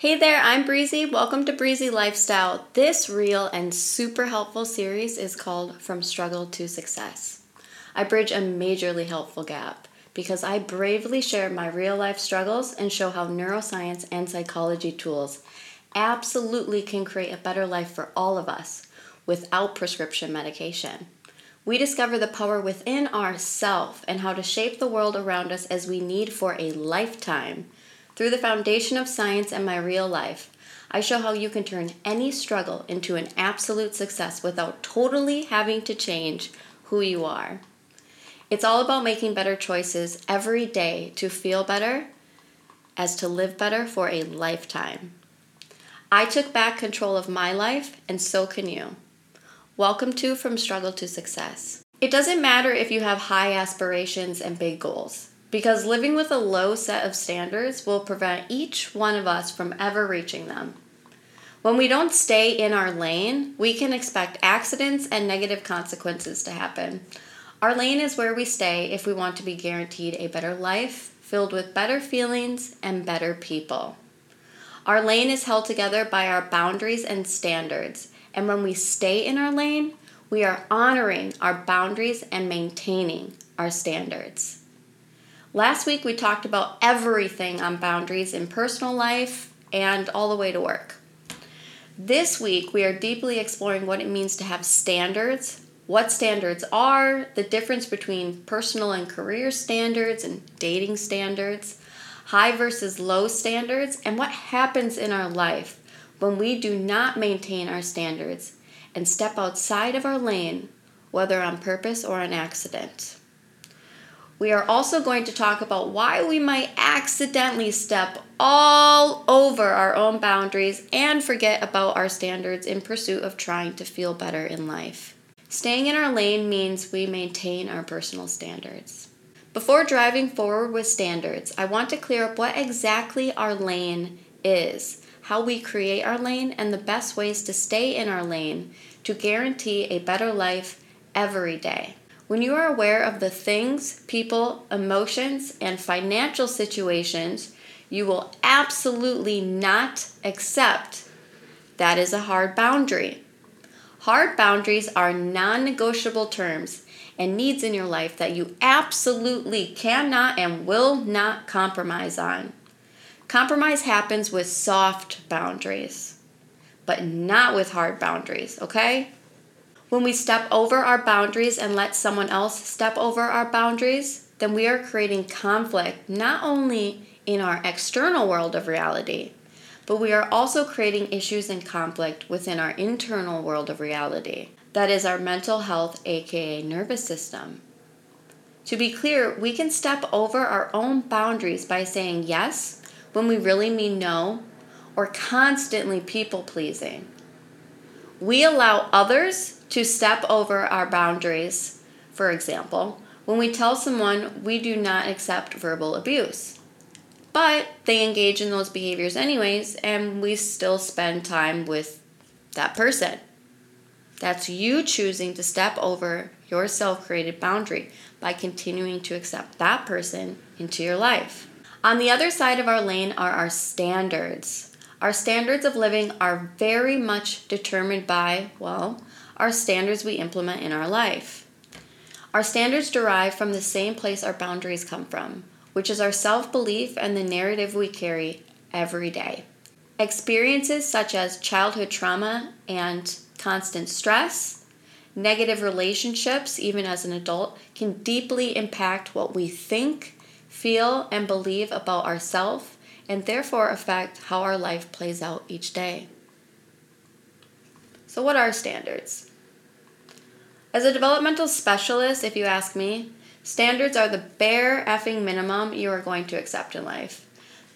Hey there, I'm Breezy. Welcome to Breezy Lifestyle. This real and super helpful series is called From Struggle to Success. I bridge a majorly helpful gap because I bravely share my real life struggles and show how neuroscience and psychology tools absolutely can create a better life for all of us without prescription medication. We discover the power within ourself and how to shape the world around us as we need for a lifetime through the foundation of science and my real life, I show how you can turn any struggle into an absolute success without totally having to change who you are. It's all about making better choices every day to feel better as to live better for a lifetime. I took back control of my life, and so can you. Welcome to From Struggle to Success. It doesn't matter if you have high aspirations and big goals because living with a low set of standards will prevent each one of us from ever reaching them. When we don't stay in our lane, we can expect accidents and negative consequences to happen. Our lane is where we stay if we want to be guaranteed a better life filled with better feelings and better people. Our lane is held together by our boundaries and standards, and when we stay in our lane, we are honoring our boundaries and maintaining our standards. Last week we talked about everything on boundaries in personal life and all the way to work. This week we are deeply exploring what it means to have standards, what standards are, the difference between personal and career standards and dating standards, high versus low standards, and what happens in our life when we do not maintain our standards and step outside of our lane, whether on purpose or an accident. We are also going to talk about why we might accidentally step all over our own boundaries and forget about our standards in pursuit of trying to feel better in life. Staying in our lane means we maintain our personal standards. Before driving forward with standards, I want to clear up what exactly our lane is, how we create our lane, and the best ways to stay in our lane to guarantee a better life every day. When you are aware of the things, people, emotions, and financial situations you will absolutely not accept, that is a hard boundary. Hard boundaries are non negotiable terms and needs in your life that you absolutely cannot and will not compromise on. Compromise happens with soft boundaries, but not with hard boundaries, okay? When we step over our boundaries and let someone else step over our boundaries, then we are creating conflict not only in our external world of reality, but we are also creating issues and conflict within our internal world of reality. That is our mental health, aka nervous system. To be clear, we can step over our own boundaries by saying yes when we really mean no, or constantly people pleasing. We allow others to step over our boundaries, for example, when we tell someone we do not accept verbal abuse. But they engage in those behaviors anyways, and we still spend time with that person. That's you choosing to step over your self created boundary by continuing to accept that person into your life. On the other side of our lane are our standards. Our standards of living are very much determined by, well, our standards we implement in our life. Our standards derive from the same place our boundaries come from, which is our self belief and the narrative we carry every day. Experiences such as childhood trauma and constant stress, negative relationships, even as an adult, can deeply impact what we think, feel, and believe about ourselves, and therefore affect how our life plays out each day. So, what are standards? As a developmental specialist, if you ask me, standards are the bare effing minimum you are going to accept in life.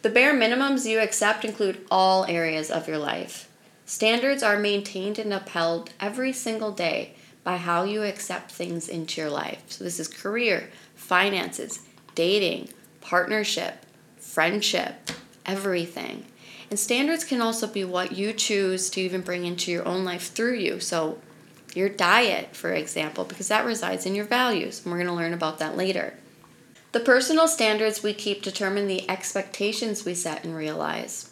The bare minimums you accept include all areas of your life. Standards are maintained and upheld every single day by how you accept things into your life. So, this is career, finances, dating, partnership, friendship, everything. And standards can also be what you choose to even bring into your own life through you. So, your diet, for example, because that resides in your values, and we're going to learn about that later. The personal standards we keep determine the expectations we set and realize.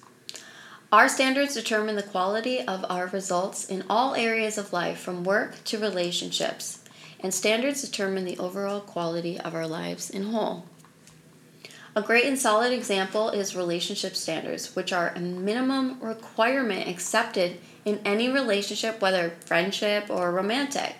Our standards determine the quality of our results in all areas of life, from work to relationships, and standards determine the overall quality of our lives in whole. A great and solid example is relationship standards, which are a minimum requirement accepted in any relationship, whether friendship or romantic.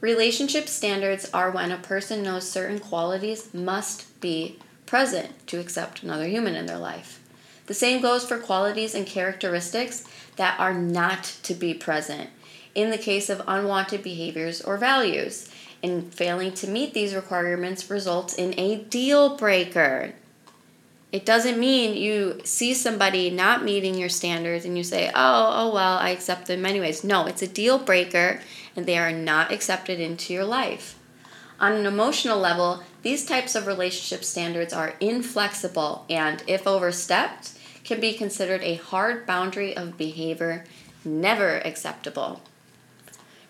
Relationship standards are when a person knows certain qualities must be present to accept another human in their life. The same goes for qualities and characteristics that are not to be present in the case of unwanted behaviors or values. And failing to meet these requirements results in a deal breaker. It doesn't mean you see somebody not meeting your standards and you say, oh, oh, well, I accept them anyways. No, it's a deal breaker and they are not accepted into your life. On an emotional level, these types of relationship standards are inflexible and, if overstepped, can be considered a hard boundary of behavior, never acceptable.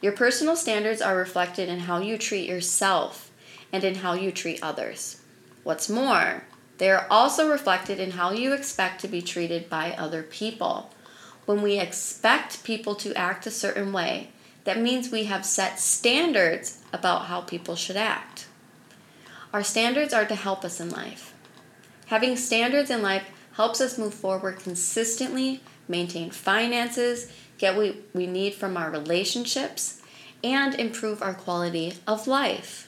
Your personal standards are reflected in how you treat yourself and in how you treat others. What's more, they are also reflected in how you expect to be treated by other people. When we expect people to act a certain way, that means we have set standards about how people should act. Our standards are to help us in life. Having standards in life helps us move forward consistently, maintain finances, get what we need from our relationships, and improve our quality of life.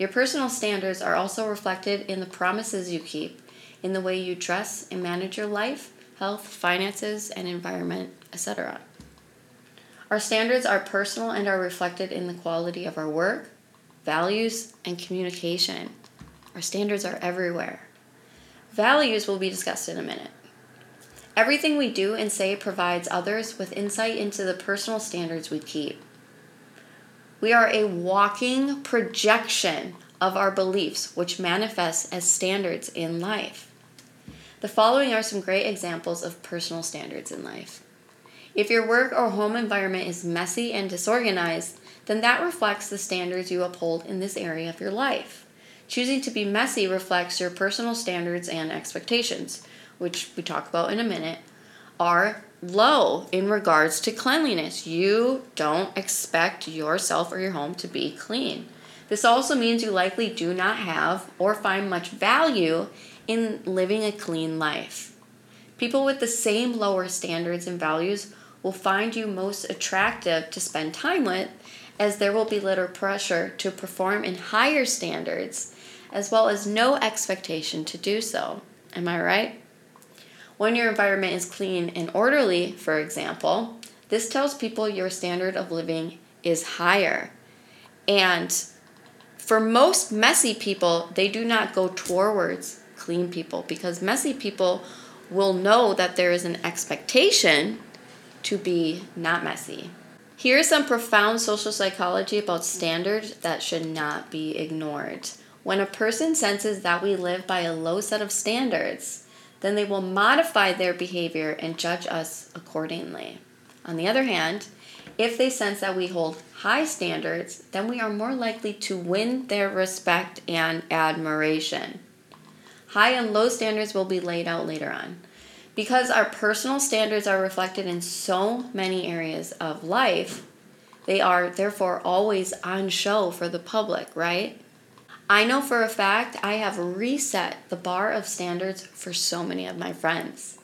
Your personal standards are also reflected in the promises you keep, in the way you dress and manage your life, health, finances, and environment, etc. Our standards are personal and are reflected in the quality of our work, values, and communication. Our standards are everywhere. Values will be discussed in a minute. Everything we do and say provides others with insight into the personal standards we keep. We are a walking projection of our beliefs, which manifests as standards in life. The following are some great examples of personal standards in life. If your work or home environment is messy and disorganized, then that reflects the standards you uphold in this area of your life. Choosing to be messy reflects your personal standards and expectations, which we talk about in a minute, are low in regards to cleanliness. You don't expect yourself or your home to be clean. This also means you likely do not have or find much value in living a clean life. People with the same lower standards and values will find you most attractive to spend time with, as there will be little pressure to perform in higher standards as well as no expectation to do so. Am I right? When your environment is clean and orderly, for example, this tells people your standard of living is higher. And for most messy people, they do not go towards clean people because messy people will know that there is an expectation to be not messy. Here is some profound social psychology about standards that should not be ignored. When a person senses that we live by a low set of standards, then they will modify their behavior and judge us accordingly. On the other hand, if they sense that we hold high standards, then we are more likely to win their respect and admiration. High and low standards will be laid out later on. Because our personal standards are reflected in so many areas of life, they are therefore always on show for the public, right? I know for a fact I have reset the bar of standards for so many of my friends.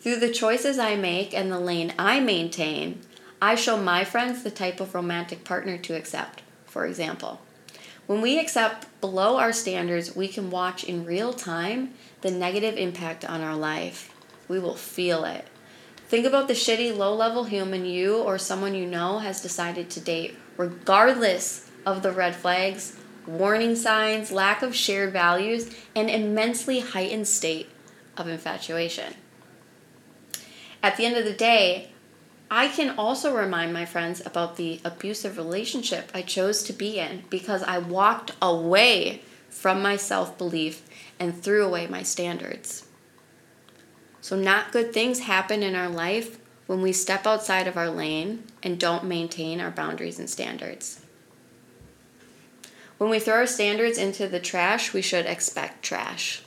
Through the choices I make and the lane I maintain, I show my friends the type of romantic partner to accept, for example. When we accept below our standards, we can watch in real time the negative impact on our life. We will feel it. Think about the shitty low level human you or someone you know has decided to date, regardless of the red flags warning signs, lack of shared values, and immensely heightened state of infatuation. At the end of the day, I can also remind my friends about the abusive relationship I chose to be in because I walked away from my self belief and threw away my standards. So, not good things happen in our life when we step outside of our lane and don't maintain our boundaries and standards. When we throw our standards into the trash, we should expect trash.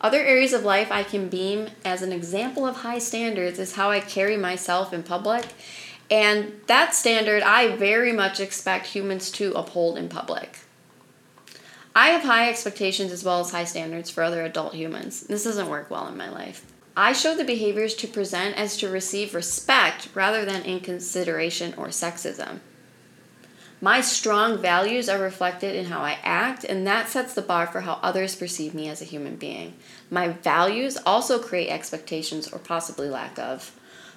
Other areas of life I can beam as an example of high standards is how I carry myself in public. And that standard I very much expect humans to uphold in public. I have high expectations as well as high standards for other adult humans. This doesn't work well in my life. I show the behaviors to present as to receive respect rather than inconsideration or sexism. My strong values are reflected in how I act, and that sets the bar for how others perceive me as a human being. My values also create expectations or possibly lack of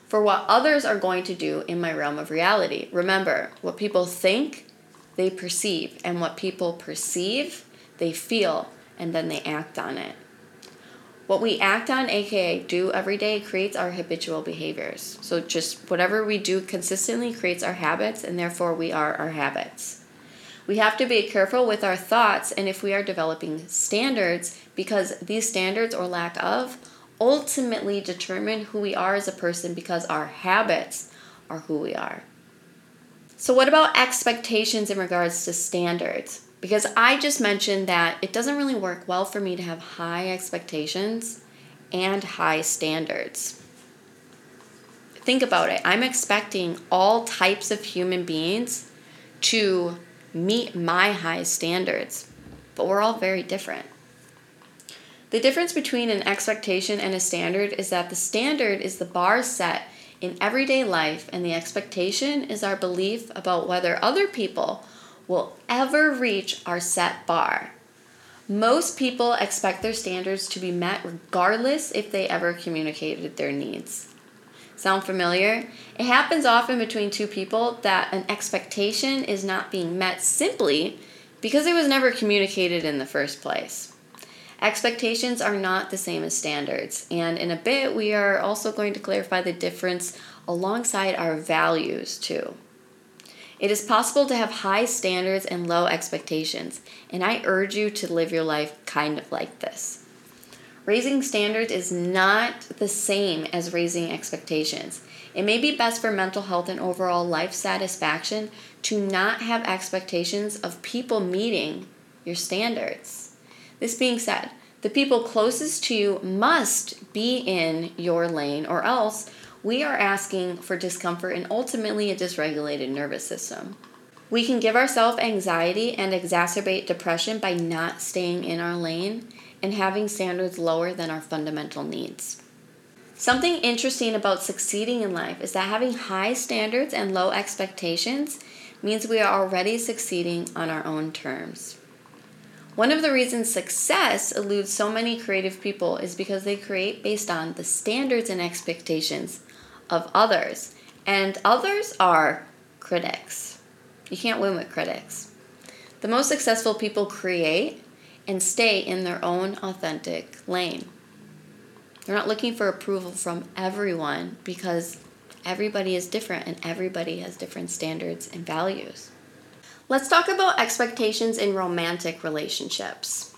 for what others are going to do in my realm of reality. Remember, what people think, they perceive, and what people perceive, they feel, and then they act on it. What we act on, aka do every day, creates our habitual behaviors. So just whatever we do consistently creates our habits, and therefore we are our habits. We have to be careful with our thoughts and if we are developing standards, because these standards or lack of ultimately determine who we are as a person because our habits are who we are. So, what about expectations in regards to standards? Because I just mentioned that it doesn't really work well for me to have high expectations and high standards. Think about it. I'm expecting all types of human beings to meet my high standards, but we're all very different. The difference between an expectation and a standard is that the standard is the bar set in everyday life, and the expectation is our belief about whether other people will ever reach our set bar. Most people expect their standards to be met regardless if they ever communicated their needs. Sound familiar? It happens often between two people that an expectation is not being met simply because it was never communicated in the first place. Expectations are not the same as standards, and in a bit, we are also going to clarify the difference alongside our values too. It is possible to have high standards and low expectations, and I urge you to live your life kind of like this. Raising standards is not the same as raising expectations. It may be best for mental health and overall life satisfaction to not have expectations of people meeting your standards. This being said, the people closest to you must be in your lane, or else we are asking for discomfort and ultimately a dysregulated nervous system. We can give ourselves anxiety and exacerbate depression by not staying in our lane and having standards lower than our fundamental needs. Something interesting about succeeding in life is that having high standards and low expectations means we are already succeeding on our own terms. One of the reasons success eludes so many creative people is because they create based on the standards and expectations of others. And others are critics. You can't win with critics. The most successful people create and stay in their own authentic lane. They're not looking for approval from everyone because everybody is different and everybody has different standards and values. Let's talk about expectations in romantic relationships.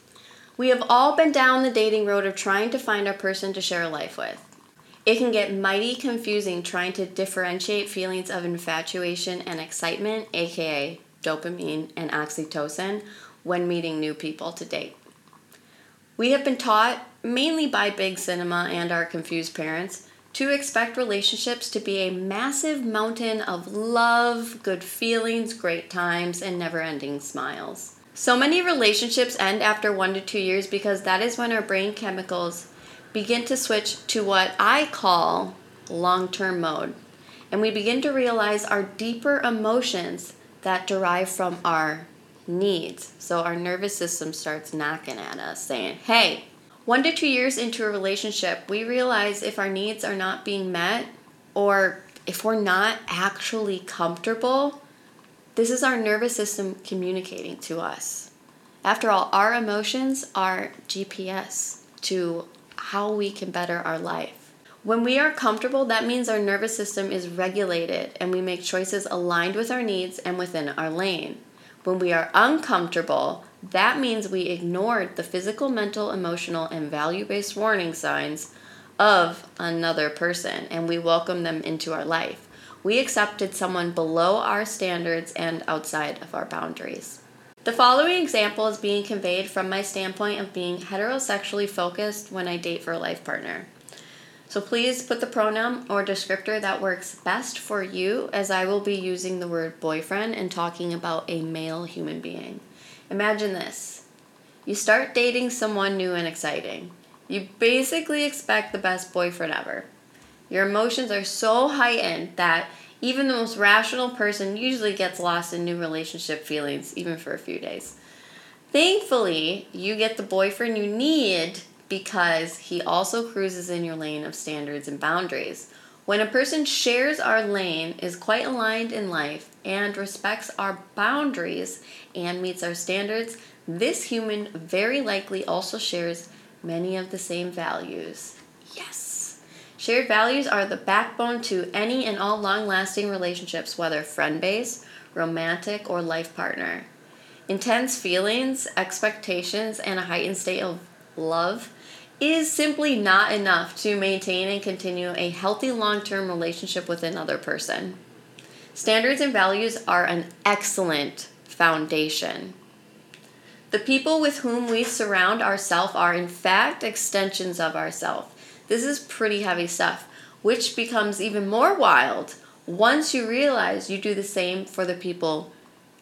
We have all been down the dating road of trying to find a person to share a life with. It can get mighty confusing trying to differentiate feelings of infatuation and excitement, aka dopamine and oxytocin, when meeting new people to date. We have been taught, mainly by big cinema and our confused parents, to expect relationships to be a massive mountain of love, good feelings, great times, and never ending smiles. So many relationships end after one to two years because that is when our brain chemicals begin to switch to what I call long term mode. And we begin to realize our deeper emotions that derive from our needs. So our nervous system starts knocking at us, saying, Hey, one to two years into a relationship, we realize if our needs are not being met or if we're not actually comfortable, this is our nervous system communicating to us. After all, our emotions are GPS to how we can better our life. When we are comfortable, that means our nervous system is regulated and we make choices aligned with our needs and within our lane. When we are uncomfortable, that means we ignored the physical, mental, emotional, and value based warning signs of another person and we welcome them into our life. We accepted someone below our standards and outside of our boundaries. The following example is being conveyed from my standpoint of being heterosexually focused when I date for a life partner. So please put the pronoun or descriptor that works best for you, as I will be using the word boyfriend and talking about a male human being. Imagine this you start dating someone new and exciting. You basically expect the best boyfriend ever. Your emotions are so heightened that even the most rational person usually gets lost in new relationship feelings, even for a few days. Thankfully, you get the boyfriend you need because he also cruises in your lane of standards and boundaries. When a person shares our lane, is quite aligned in life, and respects our boundaries and meets our standards, this human very likely also shares many of the same values. Yes! Shared values are the backbone to any and all long lasting relationships, whether friend based, romantic, or life partner. Intense feelings, expectations, and a heightened state of love is simply not enough to maintain and continue a healthy long term relationship with another person. Standards and values are an excellent foundation. The people with whom we surround ourselves are, in fact, extensions of ourselves. This is pretty heavy stuff, which becomes even more wild once you realize you do the same for the people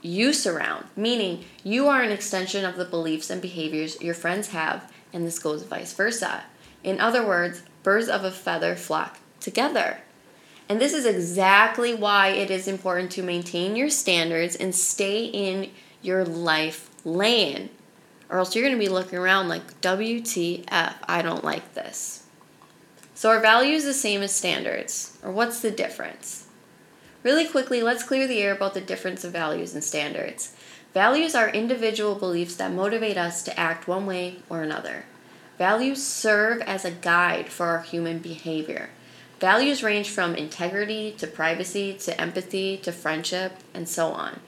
you surround, meaning you are an extension of the beliefs and behaviors your friends have, and this goes vice versa. In other words, birds of a feather flock together. And this is exactly why it is important to maintain your standards and stay in your life lane, or else you're going to be looking around like, WTF, I don't like this. So are values the same as standards? Or what's the difference? Really quickly, let's clear the air about the difference of values and standards. Values are individual beliefs that motivate us to act one way or another. Values serve as a guide for our human behavior. Values range from integrity to privacy to empathy to friendship and so on.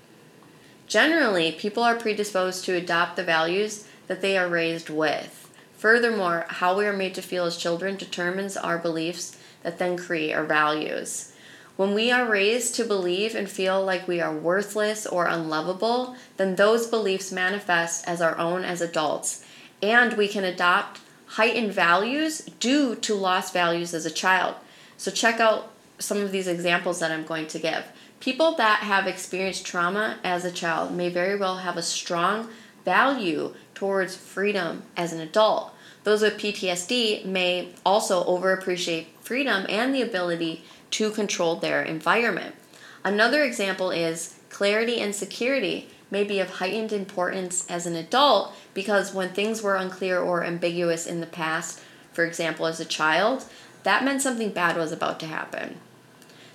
Generally, people are predisposed to adopt the values that they are raised with. Furthermore, how we are made to feel as children determines our beliefs that then create our values. When we are raised to believe and feel like we are worthless or unlovable, then those beliefs manifest as our own as adults, and we can adopt heightened values due to lost values as a child. So, check out some of these examples that I'm going to give. People that have experienced trauma as a child may very well have a strong value towards freedom as an adult. Those with PTSD may also overappreciate freedom and the ability to control their environment. Another example is clarity and security may be of heightened importance as an adult because when things were unclear or ambiguous in the past, for example, as a child, that meant something bad was about to happen.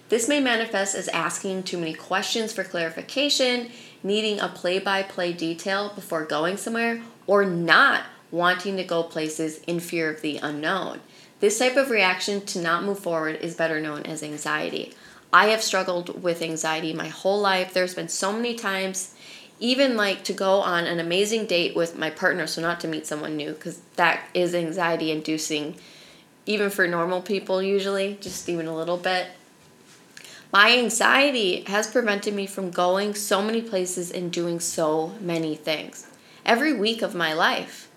This may manifest as asking too many questions for clarification, needing a play by play detail before going somewhere, or not wanting to go places in fear of the unknown. This type of reaction to not move forward is better known as anxiety. I have struggled with anxiety my whole life. There's been so many times, even like to go on an amazing date with my partner, so not to meet someone new, because that is anxiety inducing, even for normal people, usually, just even a little bit. My anxiety has prevented me from going so many places and doing so many things every week of my life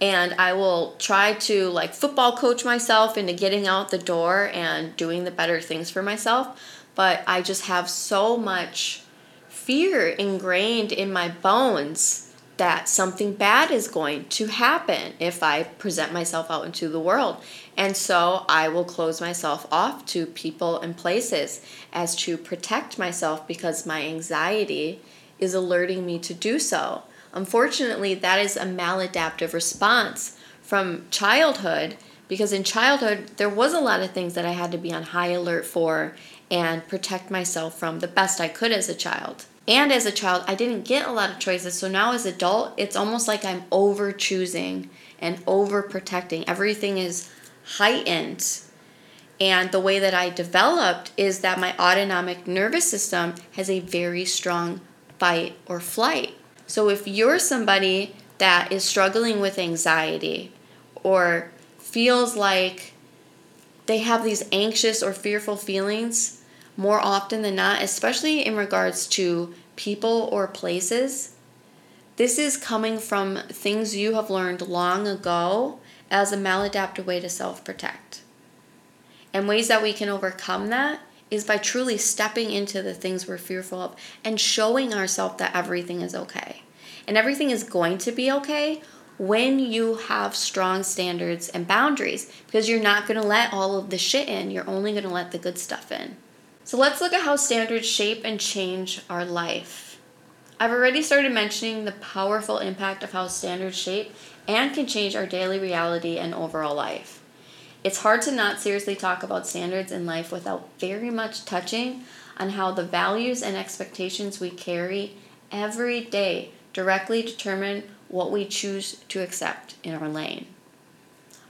and I will try to like football coach myself into getting out the door and doing the better things for myself. But I just have so much fear ingrained in my bones that something bad is going to happen if I present myself out into the world. And so I will close myself off to people and places as to protect myself because my anxiety is alerting me to do so. Unfortunately, that is a maladaptive response from childhood because in childhood, there was a lot of things that I had to be on high alert for and protect myself from the best I could as a child. And as a child, I didn't get a lot of choices. So now as adult, it's almost like I'm over choosing and over protecting. Everything is heightened. And the way that I developed is that my autonomic nervous system has a very strong fight or flight. So if you're somebody that is struggling with anxiety or feels like they have these anxious or fearful feelings more often than not, especially in regards to people or places, This is coming from things you have learned long ago as a maladaptive way to self protect. And ways that we can overcome that is by truly stepping into the things we're fearful of and showing ourselves that everything is okay. And everything is going to be okay when you have strong standards and boundaries because you're not going to let all of the shit in. You're only going to let the good stuff in. So let's look at how standards shape and change our life. I've already started mentioning the powerful impact of how standards shape and can change our daily reality and overall life. It's hard to not seriously talk about standards in life without very much touching on how the values and expectations we carry every day directly determine what we choose to accept in our lane.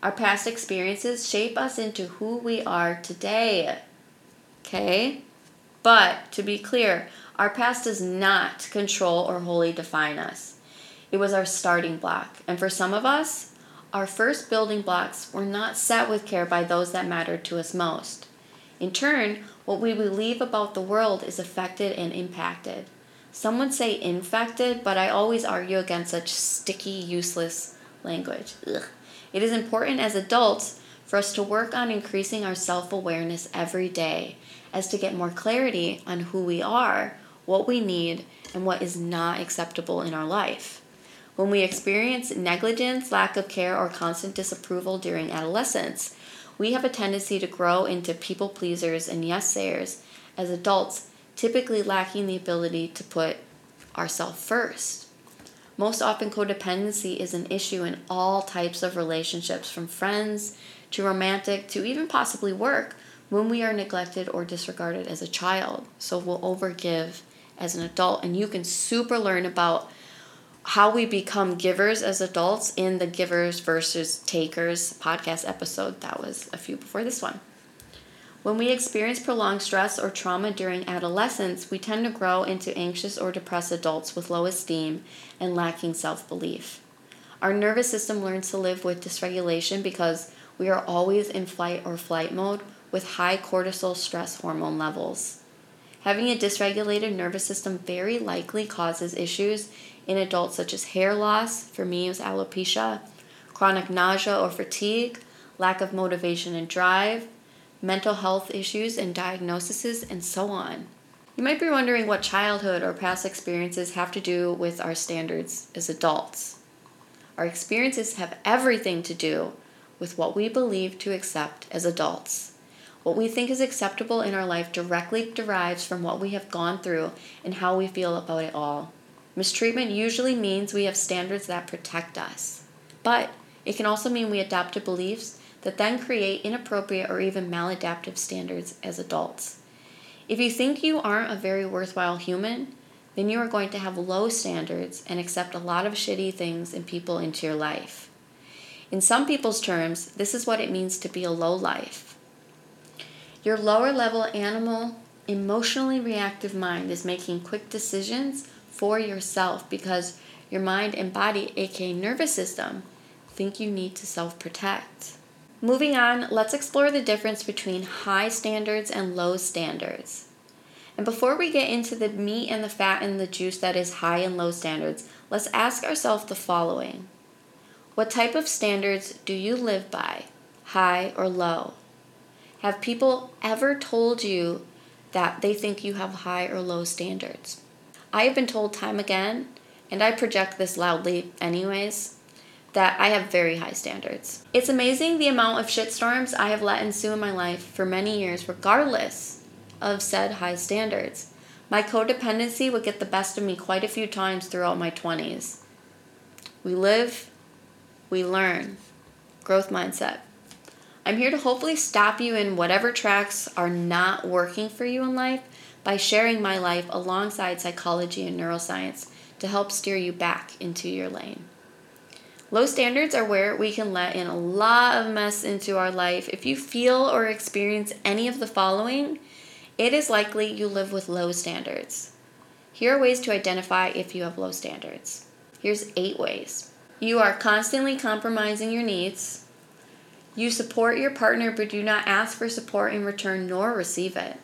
Our past experiences shape us into who we are today. Okay? But to be clear, our past does not control or wholly define us. It was our starting block. And for some of us, our first building blocks were not set with care by those that mattered to us most. In turn, what we believe about the world is affected and impacted. Some would say infected, but I always argue against such sticky, useless language. Ugh. It is important as adults for us to work on increasing our self awareness every day as to get more clarity on who we are, what we need, and what is not acceptable in our life. When we experience negligence, lack of care, or constant disapproval during adolescence, we have a tendency to grow into people pleasers and yes sayers as adults, typically lacking the ability to put ourselves first. Most often, codependency is an issue in all types of relationships, from friends to romantic to even possibly work, when we are neglected or disregarded as a child. So we'll overgive as an adult. And you can super learn about how we become givers as adults in the givers versus takers podcast episode that was a few before this one. When we experience prolonged stress or trauma during adolescence, we tend to grow into anxious or depressed adults with low esteem and lacking self belief. Our nervous system learns to live with dysregulation because we are always in fight or flight mode with high cortisol stress hormone levels. Having a dysregulated nervous system very likely causes issues in adults such as hair loss, for me it was alopecia, chronic nausea or fatigue, lack of motivation and drive, mental health issues and diagnoses, and so on. You might be wondering what childhood or past experiences have to do with our standards as adults. Our experiences have everything to do with what we believe to accept as adults. What we think is acceptable in our life directly derives from what we have gone through and how we feel about it all. Mistreatment usually means we have standards that protect us, but it can also mean we adopt beliefs that then create inappropriate or even maladaptive standards as adults. If you think you aren't a very worthwhile human, then you are going to have low standards and accept a lot of shitty things and people into your life. In some people's terms, this is what it means to be a low life. Your lower level animal, emotionally reactive mind is making quick decisions for yourself because your mind and body, aka nervous system, think you need to self protect. Moving on, let's explore the difference between high standards and low standards. And before we get into the meat and the fat and the juice that is high and low standards, let's ask ourselves the following What type of standards do you live by, high or low? Have people ever told you that they think you have high or low standards? I have been told time again, and I project this loudly anyways, that I have very high standards. It's amazing the amount of shitstorms I have let ensue in my life for many years, regardless of said high standards. My codependency would get the best of me quite a few times throughout my 20s. We live, we learn. Growth mindset. I'm here to hopefully stop you in whatever tracks are not working for you in life by sharing my life alongside psychology and neuroscience to help steer you back into your lane. Low standards are where we can let in a lot of mess into our life. If you feel or experience any of the following, it is likely you live with low standards. Here are ways to identify if you have low standards. Here's eight ways. You are constantly compromising your needs. You support your partner but do not ask for support in return nor receive it.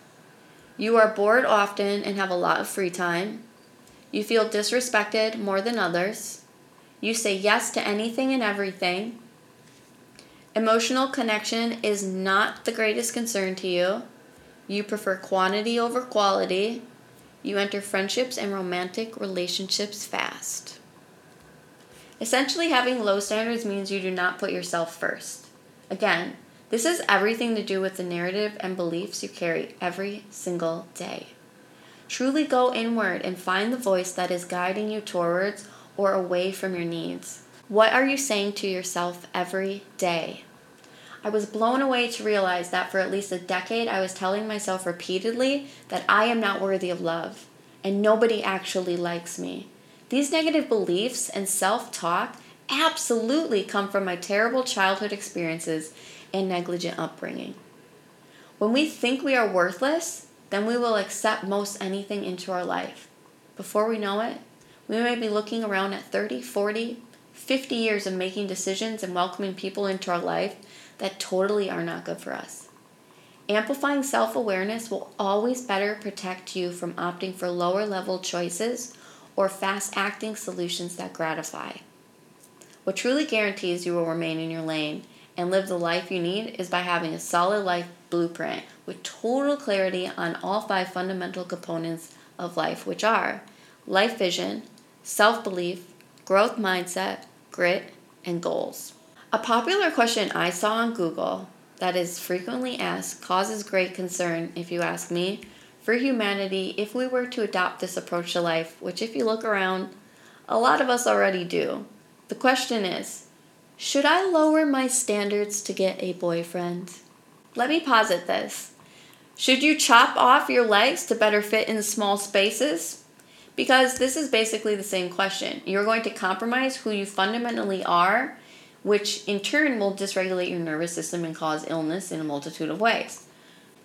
You are bored often and have a lot of free time. You feel disrespected more than others. You say yes to anything and everything. Emotional connection is not the greatest concern to you. You prefer quantity over quality. You enter friendships and romantic relationships fast. Essentially, having low standards means you do not put yourself first. Again, this has everything to do with the narrative and beliefs you carry every single day. Truly go inward and find the voice that is guiding you towards or away from your needs. What are you saying to yourself every day? I was blown away to realize that for at least a decade I was telling myself repeatedly that I am not worthy of love and nobody actually likes me. These negative beliefs and self talk absolutely come from my terrible childhood experiences and negligent upbringing. When we think we are worthless, then we will accept most anything into our life. Before we know it, we may be looking around at 30, 40, 50 years of making decisions and welcoming people into our life that totally are not good for us. Amplifying self awareness will always better protect you from opting for lower level choices or fast acting solutions that gratify. What truly guarantees you will remain in your lane and live the life you need is by having a solid life blueprint with total clarity on all five fundamental components of life, which are life vision, self belief, growth mindset, grit, and goals. A popular question I saw on Google that is frequently asked causes great concern, if you ask me, for humanity if we were to adopt this approach to life, which, if you look around, a lot of us already do. The question is Should I lower my standards to get a boyfriend? Let me posit this. Should you chop off your legs to better fit in small spaces? Because this is basically the same question. You're going to compromise who you fundamentally are, which in turn will dysregulate your nervous system and cause illness in a multitude of ways.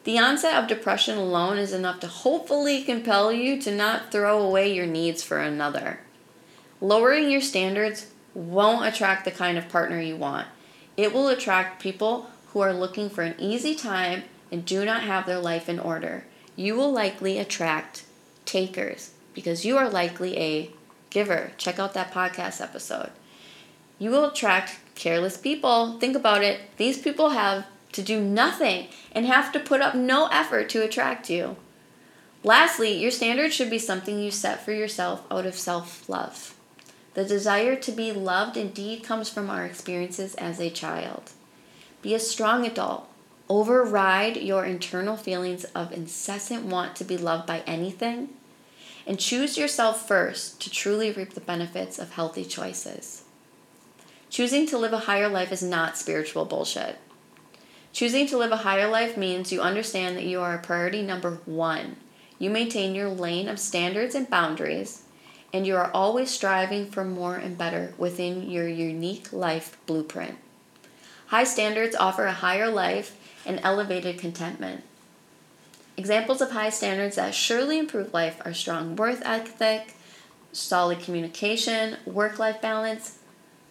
The onset of depression alone is enough to hopefully compel you to not throw away your needs for another. Lowering your standards won't attract the kind of partner you want. It will attract people who are looking for an easy time and do not have their life in order, you will likely attract takers because you are likely a giver. Check out that podcast episode. You will attract careless people. Think about it. These people have to do nothing and have to put up no effort to attract you. Lastly, your standards should be something you set for yourself out of self love. The desire to be loved indeed comes from our experiences as a child. Be a strong adult Override your internal feelings of incessant want to be loved by anything and choose yourself first to truly reap the benefits of healthy choices. Choosing to live a higher life is not spiritual bullshit. Choosing to live a higher life means you understand that you are a priority number one. You maintain your lane of standards and boundaries, and you are always striving for more and better within your unique life blueprint. High standards offer a higher life and elevated contentment. Examples of high standards that surely improve life are strong worth ethic, solid communication, work life balance,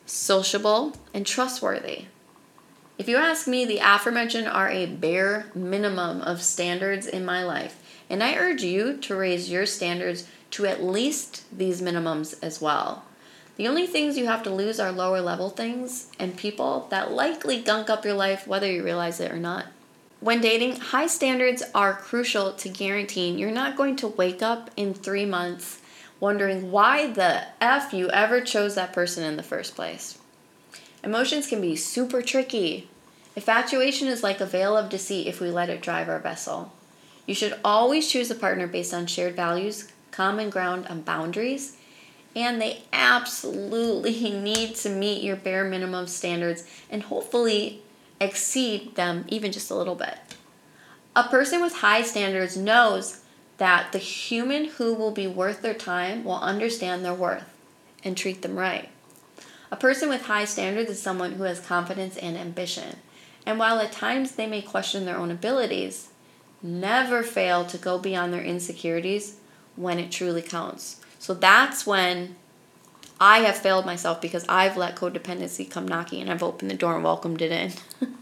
sociable, and trustworthy. If you ask me, the aforementioned are a bare minimum of standards in my life, and I urge you to raise your standards to at least these minimums as well. The only things you have to lose are lower level things and people that likely gunk up your life whether you realize it or not. When dating, high standards are crucial to guaranteeing you're not going to wake up in three months wondering why the F you ever chose that person in the first place. Emotions can be super tricky. Infatuation is like a veil of deceit if we let it drive our vessel. You should always choose a partner based on shared values, common ground, and boundaries and they absolutely need to meet your bare minimum standards and hopefully exceed them even just a little bit. A person with high standards knows that the human who will be worth their time will understand their worth and treat them right. A person with high standards is someone who has confidence and ambition. And while at times they may question their own abilities, never fail to go beyond their insecurities when it truly counts. So that's when I have failed myself because I've let codependency come knocking and I've opened the door and welcomed it in.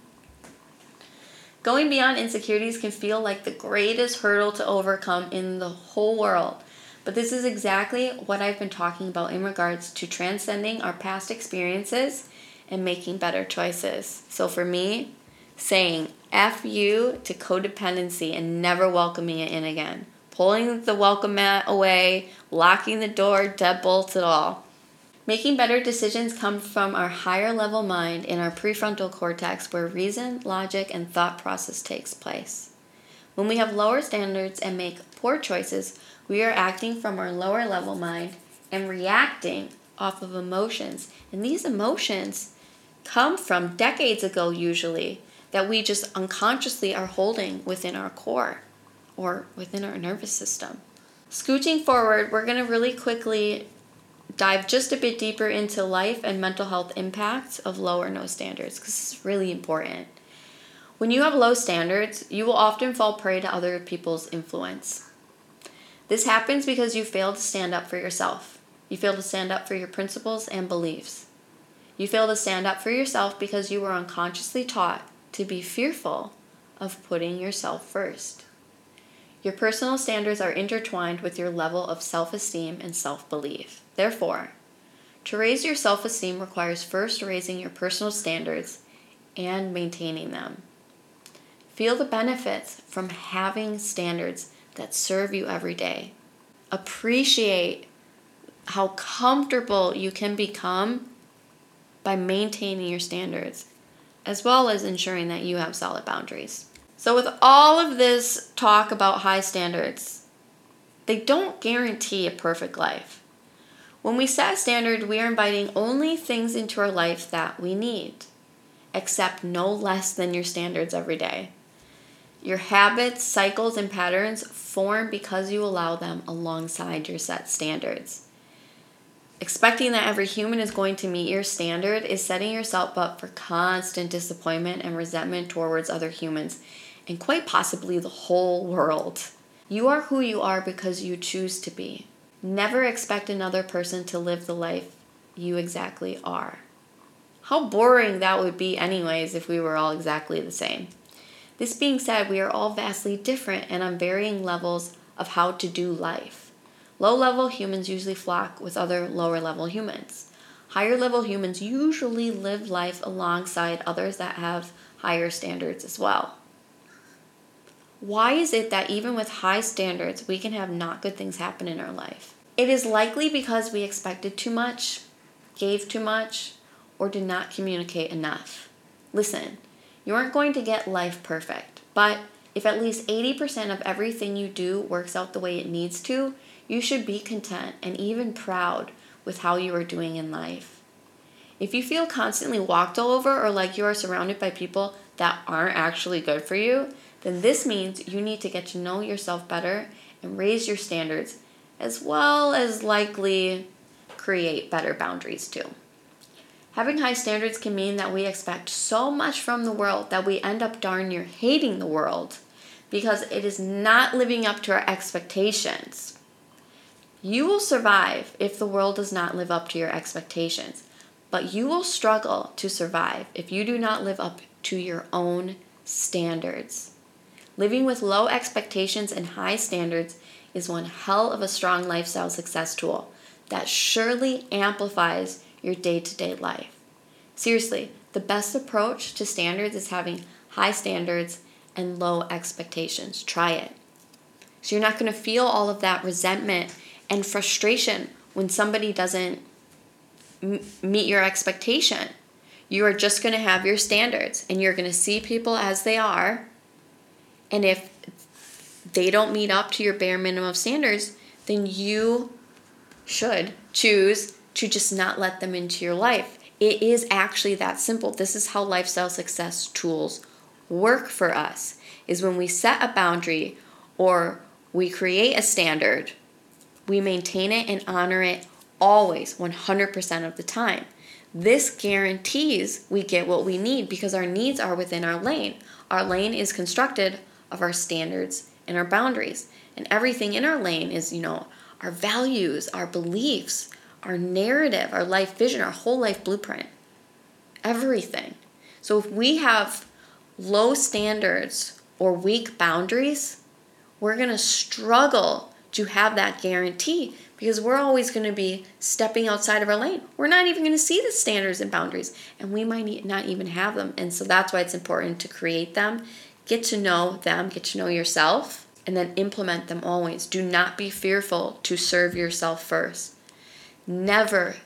Going beyond insecurities can feel like the greatest hurdle to overcome in the whole world. But this is exactly what I've been talking about in regards to transcending our past experiences and making better choices. So for me, saying F you to codependency and never welcoming it in again. Pulling the welcome mat away, locking the door, deadbolts it all. Making better decisions come from our higher level mind in our prefrontal cortex where reason, logic, and thought process takes place. When we have lower standards and make poor choices, we are acting from our lower level mind and reacting off of emotions. And these emotions come from decades ago, usually, that we just unconsciously are holding within our core or within our nervous system. Scooching forward, we're going to really quickly dive just a bit deeper into life and mental health impacts of low or no standards because it's really important. When you have low standards, you will often fall prey to other people's influence. This happens because you fail to stand up for yourself. You fail to stand up for your principles and beliefs. You fail to stand up for yourself because you were unconsciously taught to be fearful of putting yourself first. Your personal standards are intertwined with your level of self esteem and self belief. Therefore, to raise your self esteem requires first raising your personal standards and maintaining them. Feel the benefits from having standards that serve you every day. Appreciate how comfortable you can become by maintaining your standards, as well as ensuring that you have solid boundaries. So, with all of this talk about high standards, they don't guarantee a perfect life. When we set a standard, we are inviting only things into our life that we need. Accept no less than your standards every day. Your habits, cycles, and patterns form because you allow them alongside your set standards. Expecting that every human is going to meet your standard is setting yourself up for constant disappointment and resentment towards other humans, and quite possibly the whole world. You are who you are because you choose to be. Never expect another person to live the life you exactly are. How boring that would be, anyways, if we were all exactly the same. This being said, we are all vastly different and on varying levels of how to do life. Low level humans usually flock with other lower level humans. Higher level humans usually live life alongside others that have higher standards as well. Why is it that even with high standards, we can have not good things happen in our life? It is likely because we expected too much, gave too much, or did not communicate enough. Listen, you aren't going to get life perfect, but if at least 80% of everything you do works out the way it needs to, you should be content and even proud with how you are doing in life. If you feel constantly walked all over or like you are surrounded by people that aren't actually good for you, then this means you need to get to know yourself better and raise your standards, as well as likely create better boundaries too. Having high standards can mean that we expect so much from the world that we end up darn near hating the world because it is not living up to our expectations. You will survive if the world does not live up to your expectations, but you will struggle to survive if you do not live up to your own standards. Living with low expectations and high standards is one hell of a strong lifestyle success tool that surely amplifies your day to day life. Seriously, the best approach to standards is having high standards and low expectations. Try it. So you're not going to feel all of that resentment and frustration when somebody doesn't m- meet your expectation. You are just going to have your standards and you're going to see people as they are and if they don't meet up to your bare minimum of standards, then you should choose to just not let them into your life. It is actually that simple. This is how lifestyle success tools work for us is when we set a boundary or we create a standard, we maintain it and honor it always 100% of the time. This guarantees we get what we need because our needs are within our lane. Our lane is constructed of our standards and our boundaries. And everything in our lane is, you know, our values, our beliefs, our narrative, our life vision, our whole life blueprint. Everything. So if we have low standards or weak boundaries, we're going to struggle to have that guarantee because we're always going to be stepping outside of our lane. We're not even going to see the standards and boundaries, and we might not even have them. And so that's why it's important to create them, get to know them, get to know yourself, and then implement them always. Do not be fearful to serve yourself first. Never,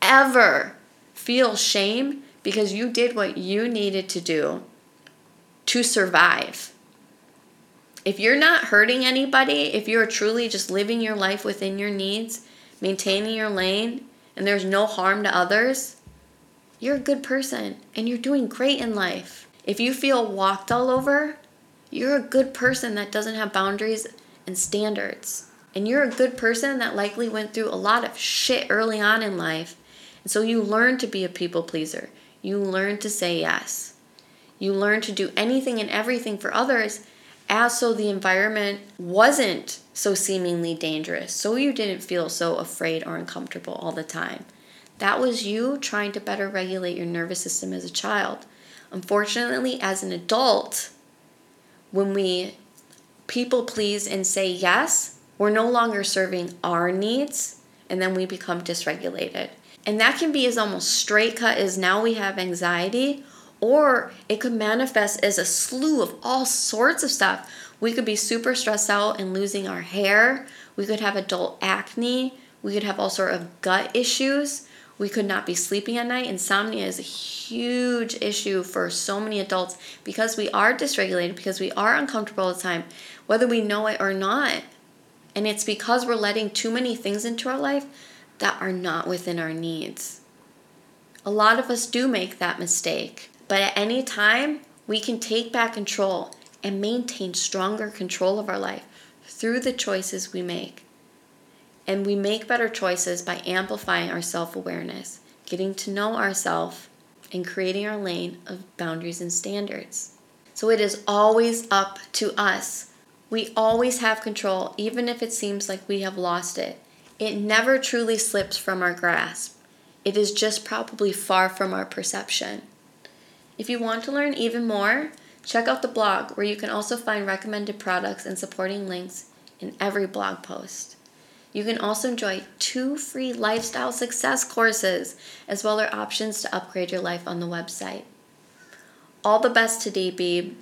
ever feel shame because you did what you needed to do to survive. If you're not hurting anybody, if you're truly just living your life within your needs, maintaining your lane, and there's no harm to others, you're a good person and you're doing great in life. If you feel walked all over, you're a good person that doesn't have boundaries and standards. And you're a good person that likely went through a lot of shit early on in life. And so you learn to be a people pleaser. You learn to say yes. You learn to do anything and everything for others as so the environment wasn't so seemingly dangerous, so you didn't feel so afraid or uncomfortable all the time. That was you trying to better regulate your nervous system as a child. Unfortunately, as an adult, when we people please and say yes, we're no longer serving our needs and then we become dysregulated. And that can be as almost straight cut as now we have anxiety or it could manifest as a slew of all sorts of stuff. We could be super stressed out and losing our hair. We could have adult acne. We could have all sort of gut issues. We could not be sleeping at night. Insomnia is a huge issue for so many adults because we are dysregulated, because we are uncomfortable all the time, whether we know it or not. And it's because we're letting too many things into our life that are not within our needs. A lot of us do make that mistake. But at any time, we can take back control and maintain stronger control of our life through the choices we make. And we make better choices by amplifying our self awareness, getting to know ourselves, and creating our lane of boundaries and standards. So it is always up to us. We always have control, even if it seems like we have lost it. It never truly slips from our grasp. It is just probably far from our perception. If you want to learn even more, check out the blog where you can also find recommended products and supporting links in every blog post. You can also enjoy two free lifestyle success courses, as well as options to upgrade your life on the website. All the best today, Beeb.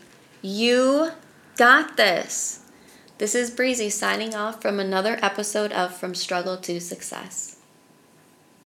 You got this. This is Breezy signing off from another episode of From Struggle to Success.